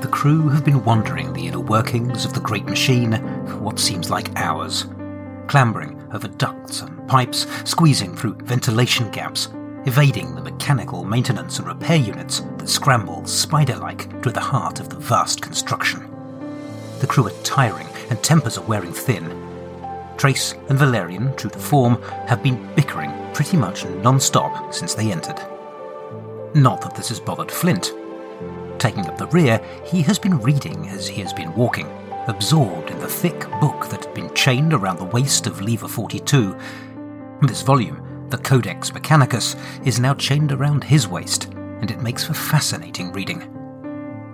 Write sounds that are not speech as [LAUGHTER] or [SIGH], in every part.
The crew have been wandering the inner workings of the great machine for what seems like hours, clambering over ducts and pipes, squeezing through ventilation gaps, evading the mechanical maintenance and repair units that scramble spider-like through the heart of the vast construction. The crew are tiring and tempers are wearing thin. Trace and Valerian, true to form, have been bickering pretty much non-stop since they entered. Not that this has bothered Flint. Taking up the rear, he has been reading as he has been walking, absorbed in the thick book that had been chained around the waist of Lever 42. This volume, the Codex Mechanicus, is now chained around his waist, and it makes for fascinating reading.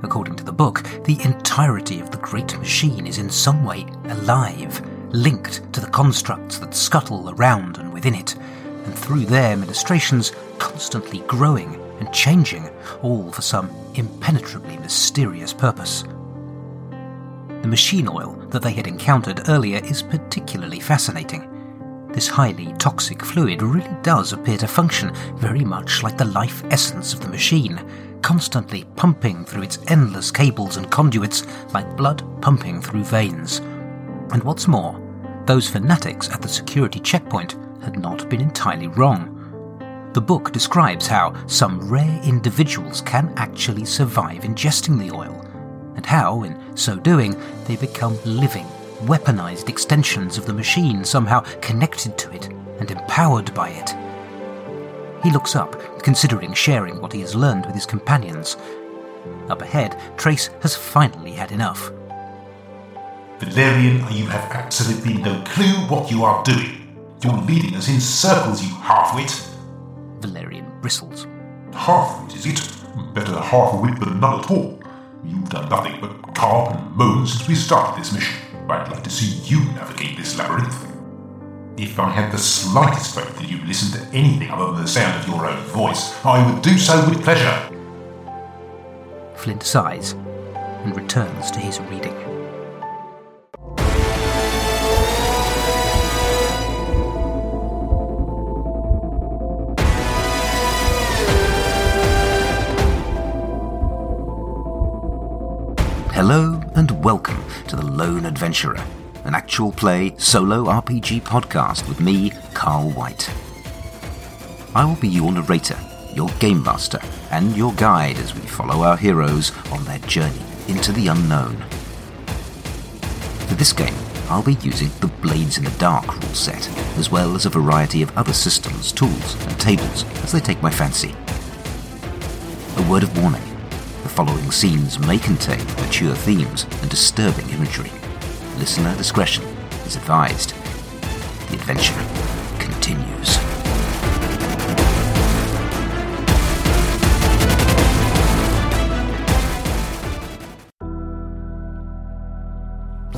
According to the book, the entirety of the great machine is in some way alive, linked to the constructs that scuttle around and within it, and through their ministrations constantly growing and changing, all for some impenetrably mysterious purpose. The machine oil that they had encountered earlier is particularly fascinating. This highly toxic fluid really does appear to function very much like the life essence of the machine, constantly pumping through its endless cables and conduits like blood pumping through veins. And what's more, those fanatics at the security checkpoint had not been entirely wrong. The book describes how some rare individuals can actually survive ingesting the oil, and how, in so doing, they become living, weaponized extensions of the machine, somehow connected to it and empowered by it. He looks up, considering sharing what he has learned with his companions. Up ahead, Trace has finally had enough. Valerian, you have absolutely no clue what you are doing. You're leading us in circles, you half-wit. Valerian bristles. Half-wit, is it? Better half-wit than none at all. You've done nothing but carp and moan since we started this mission. I'd like to see you navigate this labyrinth. If I had the slightest faith that you'd listen to anything other than the sound of your own voice, I would do so with pleasure. Flint sighs and returns to his reading. Hello and welcome to The Lone Adventurer, an actual play solo RPG podcast with me, Carl White. I will be your narrator, your game master, and your guide as we follow our heroes on their journey into the unknown. For this game, I'll be using the Blades in the Dark rule set, as well as a variety of other systems, tools, and tables as they take my fancy. A word of warning following scenes may contain mature themes and disturbing imagery. Listener discretion is advised. The adventure continues.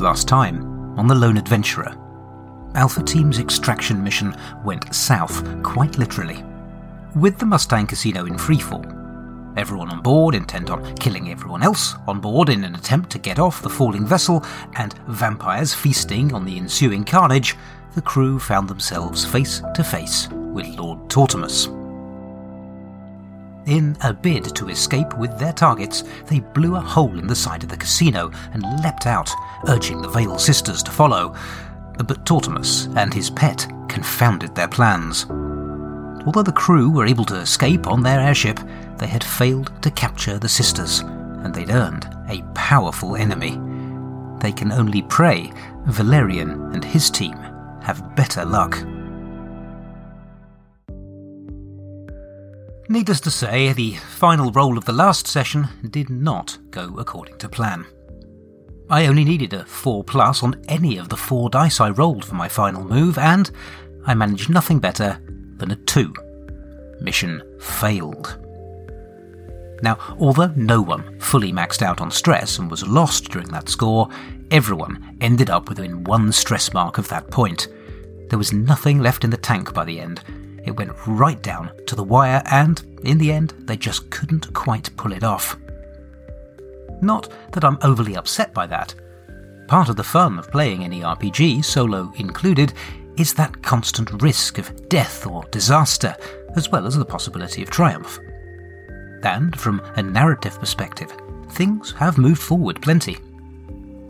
Last time, on The Lone Adventurer, Alpha Team's extraction mission went south, quite literally. With the Mustang Casino in freefall, everyone on board intent on killing everyone else on board in an attempt to get off the falling vessel, and vampires feasting on the ensuing carnage, the crew found themselves face to face with Lord Tortimus. In a bid to escape with their targets, they blew a hole in the side of the casino and leapt out, urging the Vale sisters to follow. But Tortimus and his pet confounded their plans. Although the crew were able to escape on their airship, they had failed to capture the sisters, and they'd earned a powerful enemy. They can only pray Valerian and his team have better luck. Needless to say, the final roll of the last session did not go according to plan. I only needed a 4 plus on any of the 4 dice I rolled for my final move, and I managed nothing better than a 2. Mission failed. Now, although no one fully maxed out on stress and was lost during that score, everyone ended up within one stress mark of that point. There was nothing left in the tank by the end. It went right down to the wire, and in the end, they just couldn't quite pull it off. Not that I'm overly upset by that. Part of the fun of playing any RPG, solo included, is that constant risk of death or disaster, as well as the possibility of triumph. And from a narrative perspective, things have moved forward plenty.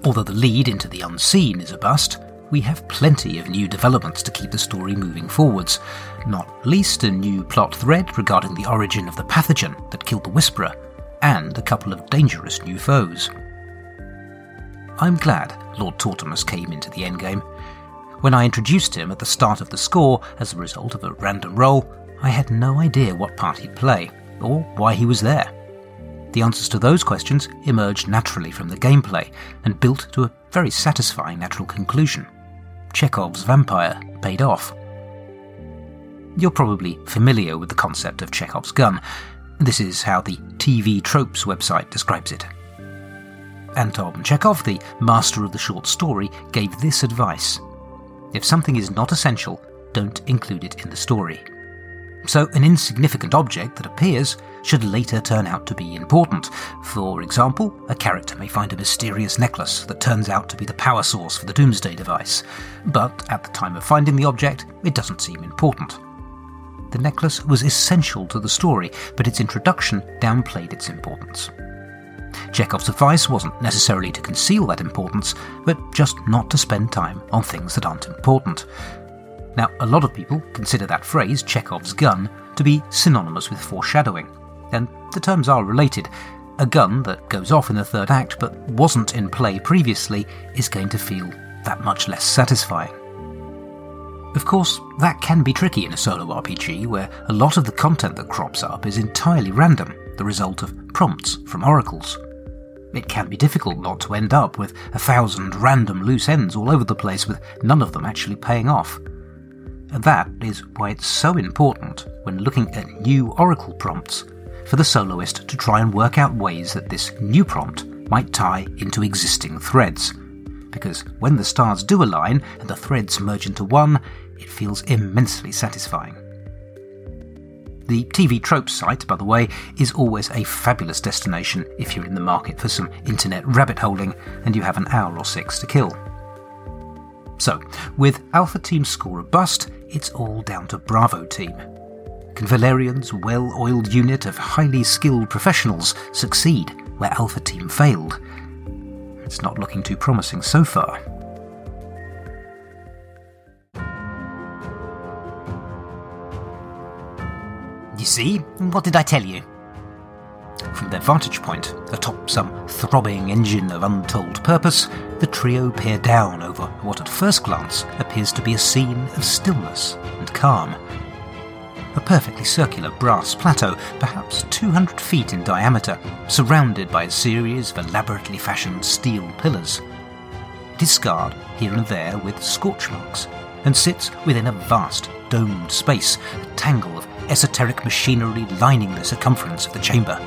Although the lead into the unseen is a bust, we have plenty of new developments to keep the story moving forwards, not least a new plot thread regarding the origin of the pathogen that killed the Whisperer, and a couple of dangerous new foes. I'm glad Lord Tortimus came into the endgame. When I introduced him at the start of the score as a result of a random roll, I had no idea what part he'd play, or why he was there. The answers to those questions emerged naturally from the gameplay and built to a very satisfying natural conclusion. Chekhov's vampire paid off. You're probably familiar with the concept of Chekhov's gun. This is how the TV Tropes website describes it. Anton Chekhov, the master of the short story, gave this advice If something is not essential, don't include it in the story. So, an insignificant object that appears should later turn out to be important. For example, a character may find a mysterious necklace that turns out to be the power source for the Doomsday device, but at the time of finding the object, it doesn't seem important. The necklace was essential to the story, but its introduction downplayed its importance. Chekhov's advice wasn't necessarily to conceal that importance, but just not to spend time on things that aren't important. Now, a lot of people consider that phrase, Chekhov's gun, to be synonymous with foreshadowing, and the terms are related. A gun that goes off in the third act but wasn't in play previously is going to feel that much less satisfying. Of course, that can be tricky in a solo RPG where a lot of the content that crops up is entirely random, the result of prompts from oracles. It can be difficult not to end up with a thousand random loose ends all over the place with none of them actually paying off. That is why it's so important when looking at new oracle prompts for the soloist to try and work out ways that this new prompt might tie into existing threads. Because when the stars do align and the threads merge into one, it feels immensely satisfying. The TV Tropes site, by the way, is always a fabulous destination if you're in the market for some internet rabbit holing and you have an hour or six to kill. So, with Alpha Team score a bust, it's all down to Bravo Team. Can Valerian's well oiled unit of highly skilled professionals succeed where Alpha Team failed? It's not looking too promising so far. You see? What did I tell you? From their vantage point, atop some throbbing engine of untold purpose, the trio peer down over what at first glance appears to be a scene of stillness and calm. A perfectly circular brass plateau, perhaps 200 feet in diameter, surrounded by a series of elaborately fashioned steel pillars. It is scarred here and there with scorch marks, and sits within a vast domed space, a tangle of esoteric machinery lining the circumference of the chamber.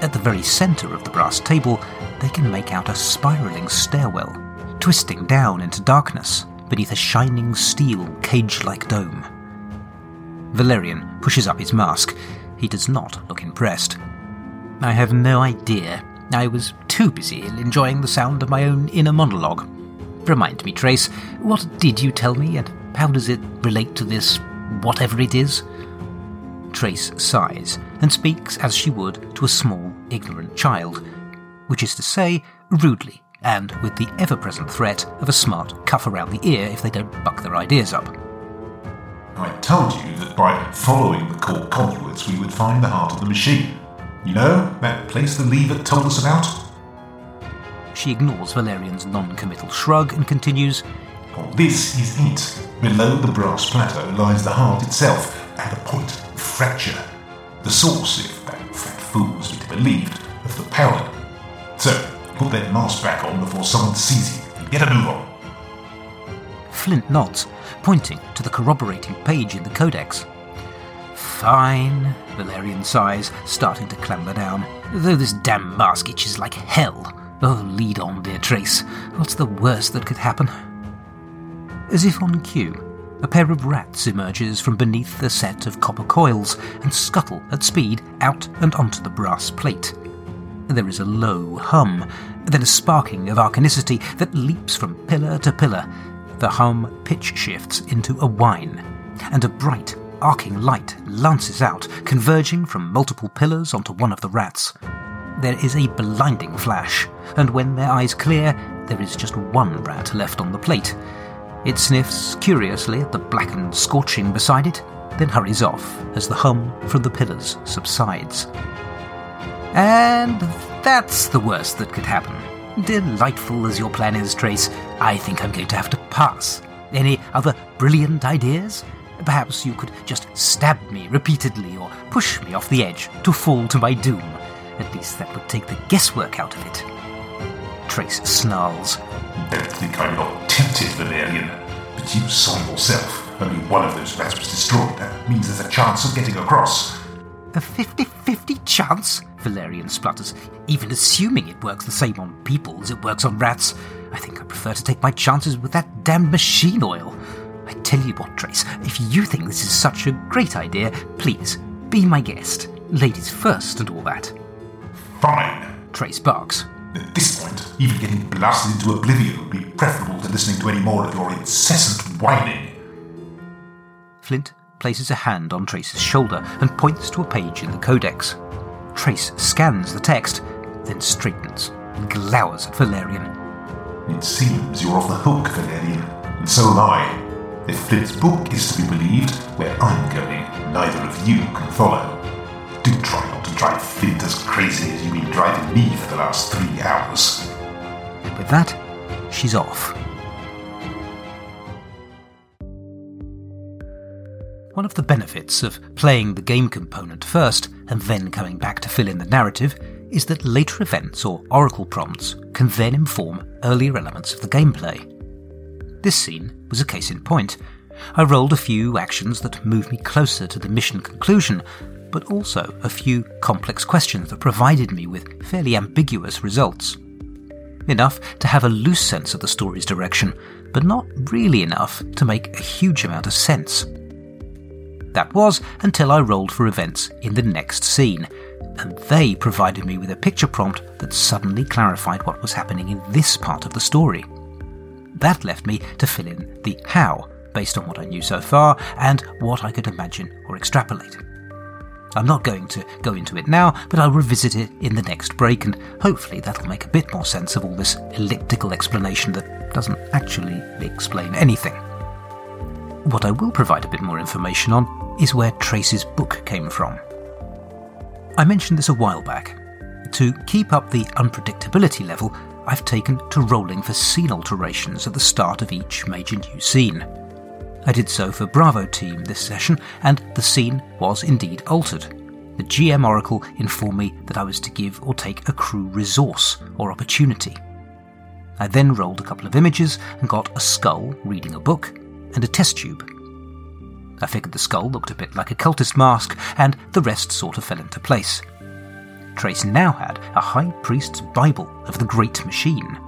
At the very centre of the brass table, they can make out a spiralling stairwell, twisting down into darkness beneath a shining steel cage like dome. Valerian pushes up his mask. He does not look impressed. I have no idea. I was too busy enjoying the sound of my own inner monologue. Remind me, Trace, what did you tell me and how does it relate to this whatever it is? Trace sighs and speaks as she would to a small, ignorant child, which is to say, rudely, and with the ever present threat of a smart cuff around the ear if they don't buck their ideas up. I told you that by following the core conduits we would find the heart of the machine. You know, that place the lever told us about? She ignores Valerian's non committal shrug and continues Well, this is it. Below the brass plateau lies the heart itself, at a point fracture. The source, if that fat fool is to be believed, of the power. So, put that mask back on before someone sees you and get a move on. Flint nods, pointing to the corroborating page in the codex. Fine, Valerian sighs, starting to clamber down. Though this damn mask itches like hell. Oh, lead on, dear Trace. What's the worst that could happen? As if on cue, a pair of rats emerges from beneath the set of copper coils and scuttle at speed out and onto the brass plate. There is a low hum, then a sparking of arcanicity that leaps from pillar to pillar. The hum pitch shifts into a whine, and a bright, arcing light lances out, converging from multiple pillars onto one of the rats. There is a blinding flash, and when their eyes clear, there is just one rat left on the plate. It sniffs curiously at the blackened scorching beside it, then hurries off as the hum from the pillars subsides. And that's the worst that could happen. Delightful as your plan is, Trace, I think I'm going to have to pass. Any other brilliant ideas? Perhaps you could just stab me repeatedly or push me off the edge to fall to my doom. At least that would take the guesswork out of it. Trace snarls. Don't think I'm not tempted, Valerian. But you saw yourself. Only one of those rats was destroyed. That means there's a chance of getting across. A 50 50 chance? Valerian splutters. Even assuming it works the same on people as it works on rats, I think I prefer to take my chances with that damned machine oil. I tell you what, Trace, if you think this is such a great idea, please, be my guest. Ladies first and all that. Fine. Trace barks. At this point, even getting blasted into oblivion would be preferable to listening to any more of your incessant whining. Flint places a hand on Trace's shoulder and points to a page in the Codex. Trace scans the text, then straightens and glowers at Valerian. It seems you're off the hook, Valerian, and so am I. If Flint's book is to be believed, where I'm going, neither of you can follow. Do try drive Flint as crazy as you've been driving me for the last three hours. With that, she's off. One of the benefits of playing the game component first and then coming back to fill in the narrative is that later events or oracle prompts can then inform earlier elements of the gameplay. This scene was a case in point. I rolled a few actions that moved me closer to the mission conclusion, but also a few complex questions that provided me with fairly ambiguous results. Enough to have a loose sense of the story's direction, but not really enough to make a huge amount of sense. That was until I rolled for events in the next scene, and they provided me with a picture prompt that suddenly clarified what was happening in this part of the story. That left me to fill in the how, based on what I knew so far and what I could imagine or extrapolate. I'm not going to go into it now, but I'll revisit it in the next break, and hopefully that'll make a bit more sense of all this elliptical explanation that doesn't actually explain anything. What I will provide a bit more information on is where Trace's book came from. I mentioned this a while back. To keep up the unpredictability level, I've taken to rolling for scene alterations at the start of each major new scene. I did so for Bravo Team this session, and the scene was indeed altered. The GM Oracle informed me that I was to give or take a crew resource or opportunity. I then rolled a couple of images and got a skull reading a book and a test tube. I figured the skull looked a bit like a cultist mask, and the rest sort of fell into place. Trace now had a High Priest's Bible of the Great Machine.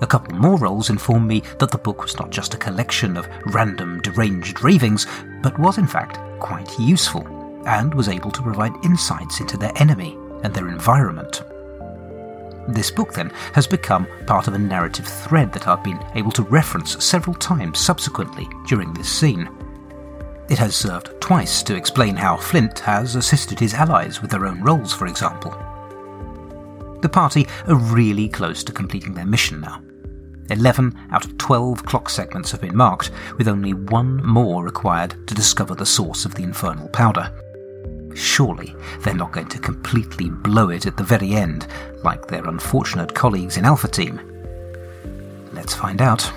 A couple more rolls informed me that the book was not just a collection of random deranged ravings, but was in fact quite useful, and was able to provide insights into their enemy and their environment. This book, then, has become part of a narrative thread that I've been able to reference several times subsequently during this scene. It has served twice to explain how Flint has assisted his allies with their own roles, for example. The party are really close to completing their mission now. 11 out of 12 clock segments have been marked, with only one more required to discover the source of the infernal powder. Surely they're not going to completely blow it at the very end, like their unfortunate colleagues in Alpha Team. Let's find out.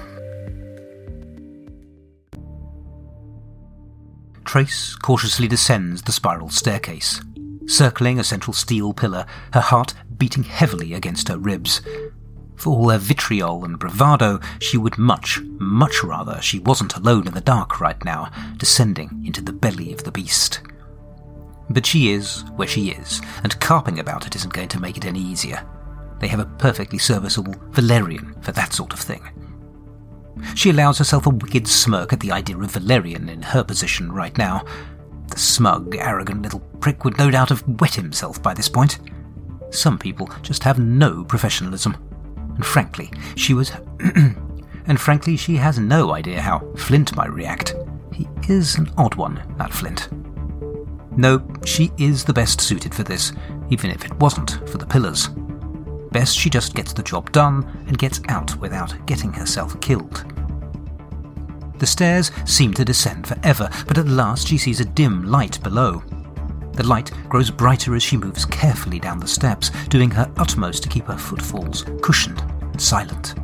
Trace cautiously descends the spiral staircase. Circling a central steel pillar, her heart beating heavily against her ribs. For all her vitriol and bravado, she would much, much rather she wasn't alone in the dark right now, descending into the belly of the beast. But she is where she is, and carping about it isn't going to make it any easier. They have a perfectly serviceable Valerian for that sort of thing. She allows herself a wicked smirk at the idea of Valerian in her position right now. The smug, arrogant little prick would no doubt have wet himself by this point. Some people just have no professionalism. And frankly, she was. [CLEARS THROAT] and frankly, she has no idea how Flint might react. He is an odd one, that Flint. No, she is the best suited for this, even if it wasn't for the pillars. Best she just gets the job done and gets out without getting herself killed. The stairs seem to descend forever, but at last she sees a dim light below. The light grows brighter as she moves carefully down the steps, doing her utmost to keep her footfalls cushioned silent.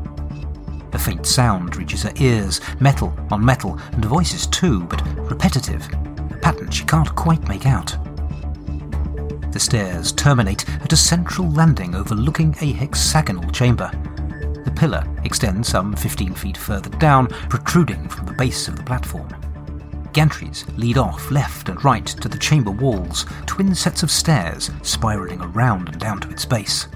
A faint sound reaches her ears, metal on metal, and voices too, but repetitive, a pattern she can't quite make out. The stairs terminate at a central landing overlooking a hexagonal chamber. The pillar extends some 15 feet further down, protruding from the base of the platform. Gantries lead off left and right to the chamber walls, twin sets of stairs spiralling around and down to its base.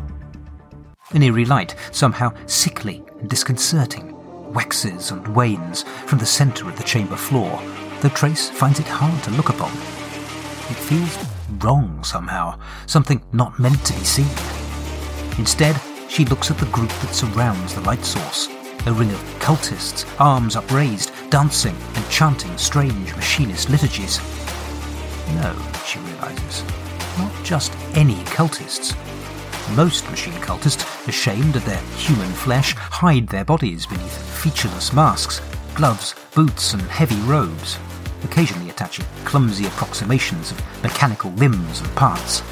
An eerie light, somehow sickly and disconcerting, waxes and wanes from the centre of the chamber floor, though Trace finds it hard to look upon. It feels wrong somehow, something not meant to be seen. Instead, she looks at the group that surrounds the light source, a ring of cultists, arms upraised, dancing and chanting strange machinist liturgies. No, she realizes, not just any cultists. Most machine cultists, ashamed of their human flesh, hide their bodies beneath featureless masks, gloves, boots, and heavy robes, occasionally attaching clumsy approximations of mechanical limbs and parts.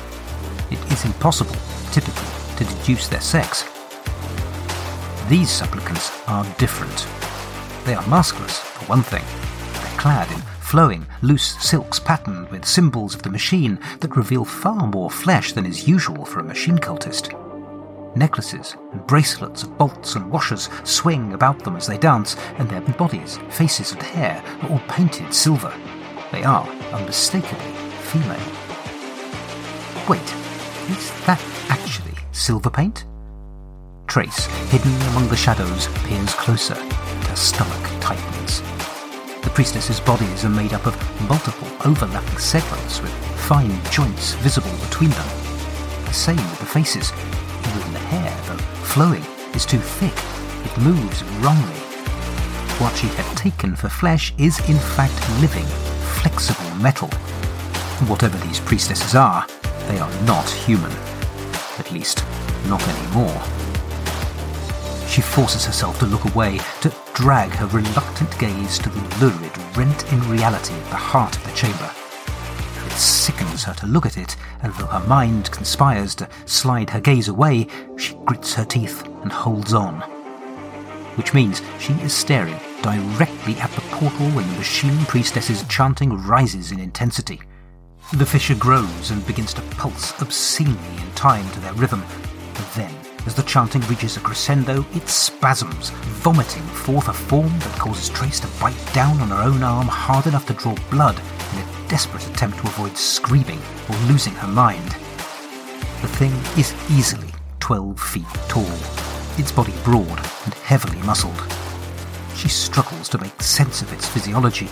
It is impossible, typically, to deduce their sex. These supplicants are different. They are maskless, for one thing. They're clad in flowing, loose silks patterned with symbols of the machine that reveal far more flesh than is usual for a machine cultist. Necklaces and bracelets of bolts and washers swing about them as they dance, and their bodies, faces, and hair are all painted silver. They are unmistakably female. Wait, is that actually silver paint? Trace, hidden among the shadows, peers closer, and her stomach tightens. The priestess's bodies are made up of multiple overlapping segments with fine joints visible between them. The same with the faces. Even the hair, though flowing, is too thick. It moves wrongly. What she had taken for flesh is in fact living, flexible metal. Whatever these priestesses are, they are not human. At least, not anymore. She forces herself to look away, to drag her reluctant gaze to the lurid rent in reality at the heart of the chamber. It sickens her to look at it, and though her mind conspires to slide her gaze away, she grits her teeth and holds on. Which means she is staring directly at the portal when the machine priestess's chanting rises in intensity. The fissure grows and begins to pulse obscenely in time to their rhythm. Then as the chanting reaches a crescendo, it spasms, vomiting forth a form that causes Trace to bite down on her own arm hard enough to draw blood in a desperate attempt to avoid screaming or losing her mind. The thing is easily 12 feet tall, its body broad and heavily muscled. She struggles to make sense of its physiology.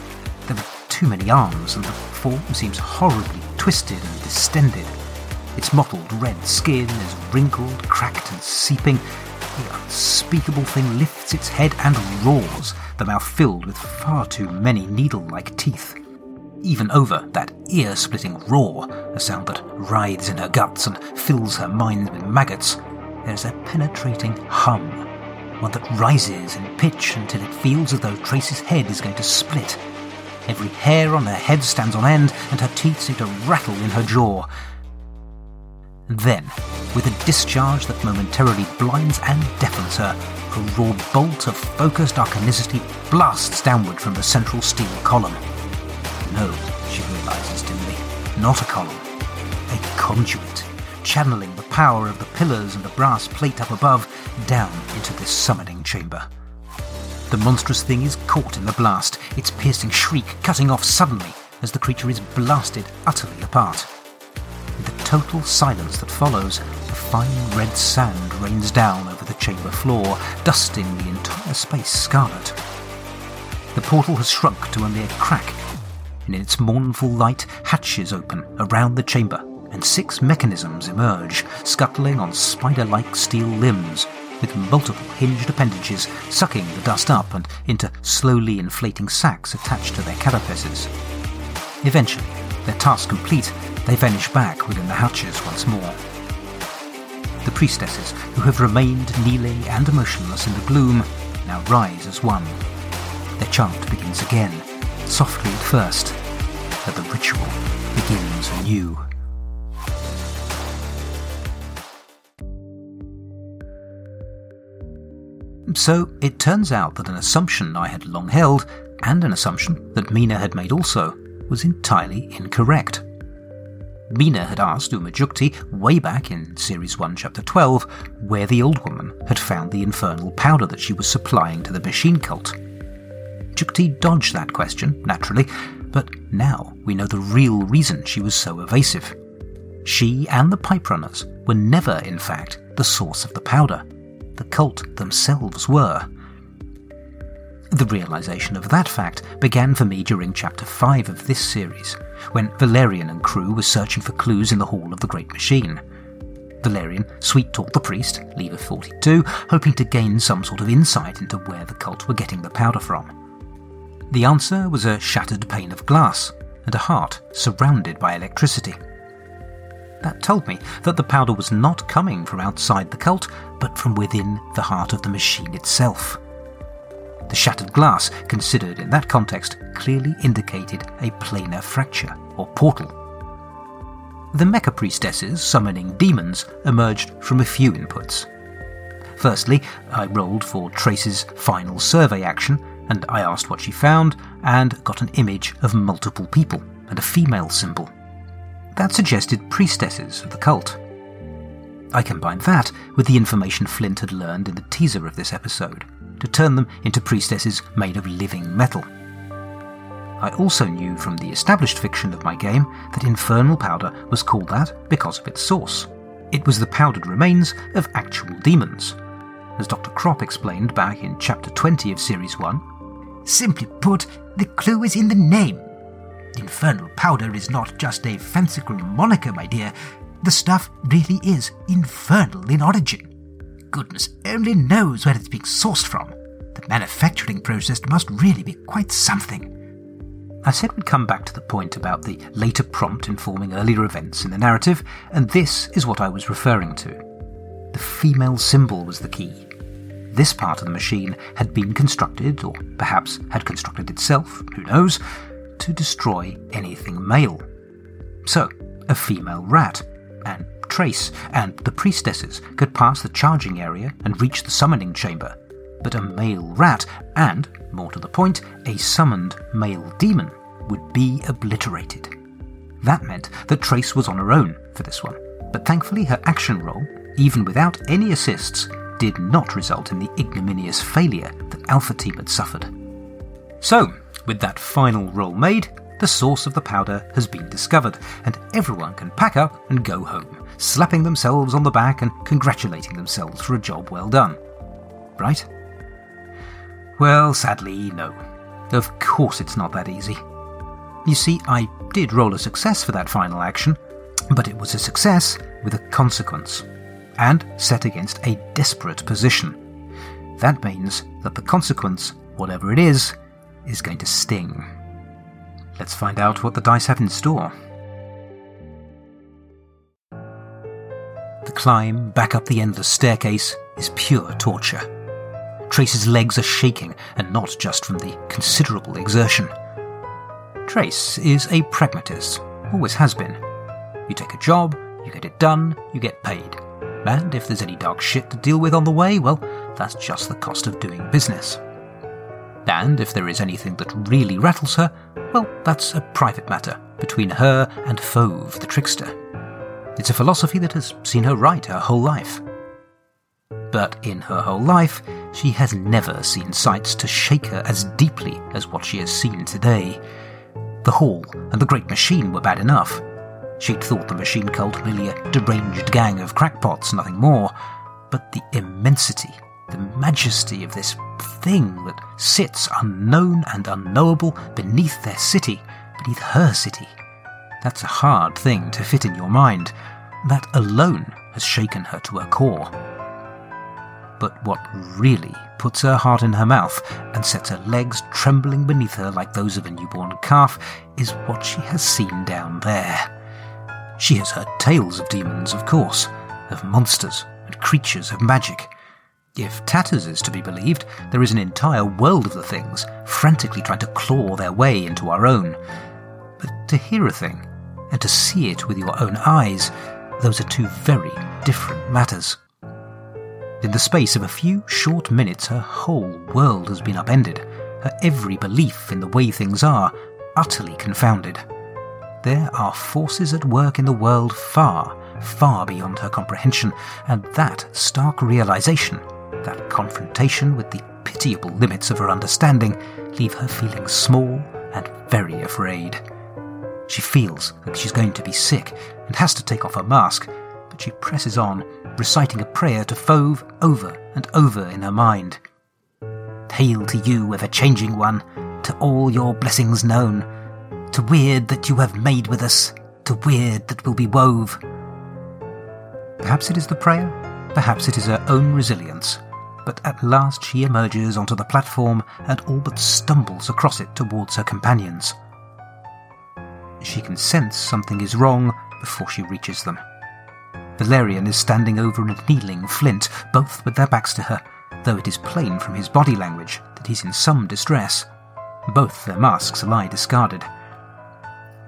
There are too many arms, and the form seems horribly twisted and distended. Its mottled red skin is wrinkled, cracked, and seeping. The unspeakable thing lifts its head and roars, the mouth filled with far too many needle like teeth. Even over that ear splitting roar, a sound that writhes in her guts and fills her mind with maggots, there's a penetrating hum, one that rises in pitch until it feels as though Trace's head is going to split. Every hair on her head stands on end, and her teeth seem to rattle in her jaw. Then, with a discharge that momentarily blinds and deafens her, a raw bolt of focused arcanicity blasts downward from the central steel column. No, she realizes dimly, not a column, a conduit, channeling the power of the pillars and the brass plate up above down into this summoning chamber. The monstrous thing is caught in the blast, its piercing shriek cutting off suddenly as the creature is blasted utterly apart. Total silence that follows, a fine red sand rains down over the chamber floor, dusting the entire space scarlet. The portal has shrunk to a mere crack, and in its mournful light, hatches open around the chamber, and six mechanisms emerge, scuttling on spider like steel limbs, with multiple hinged appendages sucking the dust up and into slowly inflating sacks attached to their carapaces. Eventually, Their task complete, they vanish back within the hatches once more. The priestesses, who have remained kneeling and motionless in the gloom, now rise as one. Their chant begins again, softly at first, but the ritual begins anew. So it turns out that an assumption I had long held, and an assumption that Mina had made also, was entirely incorrect. Mina had asked Umajukti way back in Series 1, Chapter 12, where the old woman had found the infernal powder that she was supplying to the machine cult. Jukti dodged that question, naturally, but now we know the real reason she was so evasive. She and the pipe runners were never, in fact, the source of the powder the cult themselves were. The realization of that fact began for me during Chapter 5 of this series, when Valerian and crew were searching for clues in the Hall of the Great Machine. Valerian sweet talked the priest, Lever 42, hoping to gain some sort of insight into where the cult were getting the powder from. The answer was a shattered pane of glass and a heart surrounded by electricity. That told me that the powder was not coming from outside the cult, but from within the heart of the machine itself. The shattered glass, considered in that context, clearly indicated a planar fracture, or portal. The mecha priestesses summoning demons emerged from a few inputs. Firstly, I rolled for Trace's final survey action, and I asked what she found, and got an image of multiple people and a female symbol. That suggested priestesses of the cult. I combined that with the information Flint had learned in the teaser of this episode to turn them into priestesses made of living metal. I also knew from the established fiction of my game that infernal powder was called that because of its source. It was the powdered remains of actual demons. As Dr. Kropp explained back in Chapter 20 of Series 1, simply put, the clue is in the name. Infernal powder is not just a fanciful moniker, my dear. The stuff really is infernal in origin. Goodness only knows where it's being sourced from. The manufacturing process must really be quite something. I said we'd come back to the point about the later prompt informing earlier events in the narrative, and this is what I was referring to. The female symbol was the key. This part of the machine had been constructed, or perhaps had constructed itself, who knows, to destroy anything male. So, a female rat, and Trace and the priestesses could pass the charging area and reach the summoning chamber, but a male rat and, more to the point, a summoned male demon would be obliterated. That meant that Trace was on her own for this one, but thankfully her action roll, even without any assists, did not result in the ignominious failure that Alpha Team had suffered. So, with that final roll made, the source of the powder has been discovered, and everyone can pack up and go home, slapping themselves on the back and congratulating themselves for a job well done. Right? Well, sadly, no. Of course it's not that easy. You see, I did roll a success for that final action, but it was a success with a consequence, and set against a desperate position. That means that the consequence, whatever it is, is going to sting. Let's find out what the dice have in store. The climb back up the endless staircase is pure torture. Trace's legs are shaking, and not just from the considerable exertion. Trace is a pragmatist, always has been. You take a job, you get it done, you get paid. And if there's any dark shit to deal with on the way, well, that's just the cost of doing business. And if there is anything that really rattles her, well, that's a private matter between her and Fove the trickster. It's a philosophy that has seen her right her whole life. But in her whole life, she has never seen sights to shake her as deeply as what she has seen today. The hall and the great machine were bad enough. She'd thought the machine cult merely a deranged gang of crackpots, nothing more. But the immensity the majesty of this thing that sits unknown and unknowable beneath their city, beneath her city. That's a hard thing to fit in your mind. That alone has shaken her to her core. But what really puts her heart in her mouth and sets her legs trembling beneath her like those of a newborn calf is what she has seen down there. She has heard tales of demons, of course, of monsters and creatures of magic. If Tatters is to be believed, there is an entire world of the things frantically trying to claw their way into our own. But to hear a thing and to see it with your own eyes, those are two very different matters. In the space of a few short minutes, her whole world has been upended, her every belief in the way things are utterly confounded. There are forces at work in the world far, far beyond her comprehension, and that stark realization, that confrontation with the pitiable limits of her understanding, leave her feeling small and very afraid. She feels that she's going to be sick and has to take off her mask, but she presses on, reciting a prayer to Fove over and over in her mind. Hail to you, ever changing one, to all your blessings known, to weird that you have made with us, to weird that will be wove. Perhaps it is the prayer, perhaps it is her own resilience, but at last she emerges onto the platform and all but stumbles across it towards her companions. She can sense something is wrong before she reaches them. Valerian is standing over a kneeling Flint, both with their backs to her, though it is plain from his body language that he's in some distress. Both their masks lie discarded.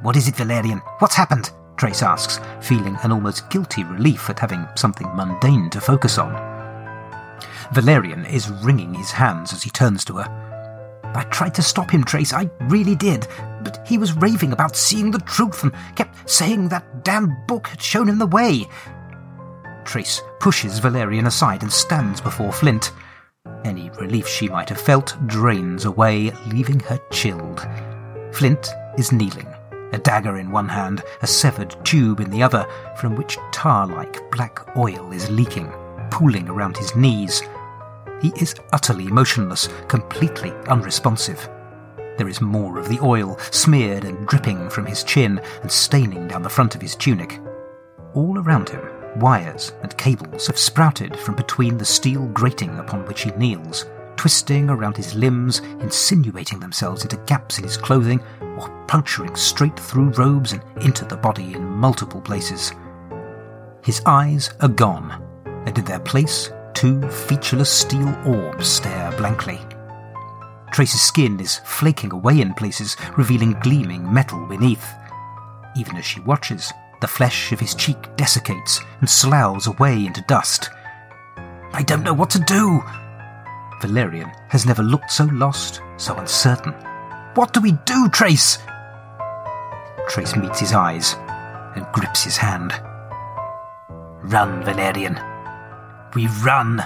What is it, Valerian? What's happened? Trace asks, feeling an almost guilty relief at having something mundane to focus on. Valerian is wringing his hands as he turns to her. I tried to stop him, Trace, I really did, but he was raving about seeing the truth and kept saying that damn book had shown him the way. Trace pushes Valerian aside and stands before Flint. Any relief she might have felt drains away, leaving her chilled. Flint is kneeling, a dagger in one hand, a severed tube in the other, from which tar like black oil is leaking, pooling around his knees. He is utterly motionless, completely unresponsive. There is more of the oil, smeared and dripping from his chin and staining down the front of his tunic. All around him, Wires and cables have sprouted from between the steel grating upon which he kneels, twisting around his limbs, insinuating themselves into gaps in his clothing, or puncturing straight through robes and into the body in multiple places. His eyes are gone, and in their place, two featureless steel orbs stare blankly. Trace's skin is flaking away in places, revealing gleaming metal beneath. Even as she watches, the flesh of his cheek desiccates and sloughs away into dust. I don't know what to do. Valerian has never looked so lost, so uncertain. What do we do, Trace? Trace meets his eyes and grips his hand. Run, Valerian. We run.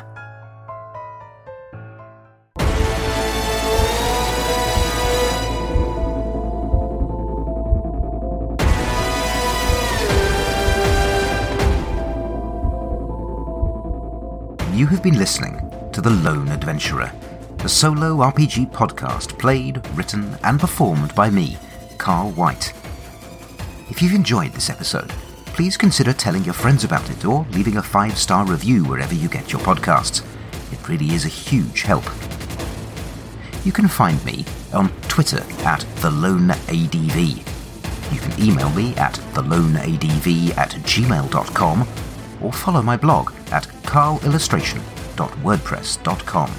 You have been listening to The Lone Adventurer, a solo RPG podcast played, written, and performed by me, Carl White. If you've enjoyed this episode, please consider telling your friends about it or leaving a five star review wherever you get your podcasts. It really is a huge help. You can find me on Twitter at TheLoneADV. You can email me at theloneadv at gmail.com or follow my blog at carlillustration.wordpress.com.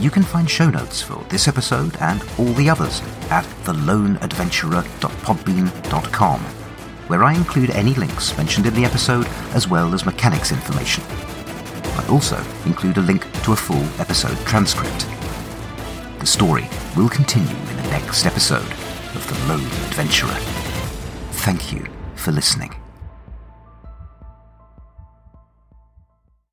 You can find show notes for this episode and all the others at theloneadventurer.podbean.com, where I include any links mentioned in the episode as well as mechanics information. I also include a link to a full episode transcript. The story will continue in the next episode of The Lone Adventurer. Thank you for listening.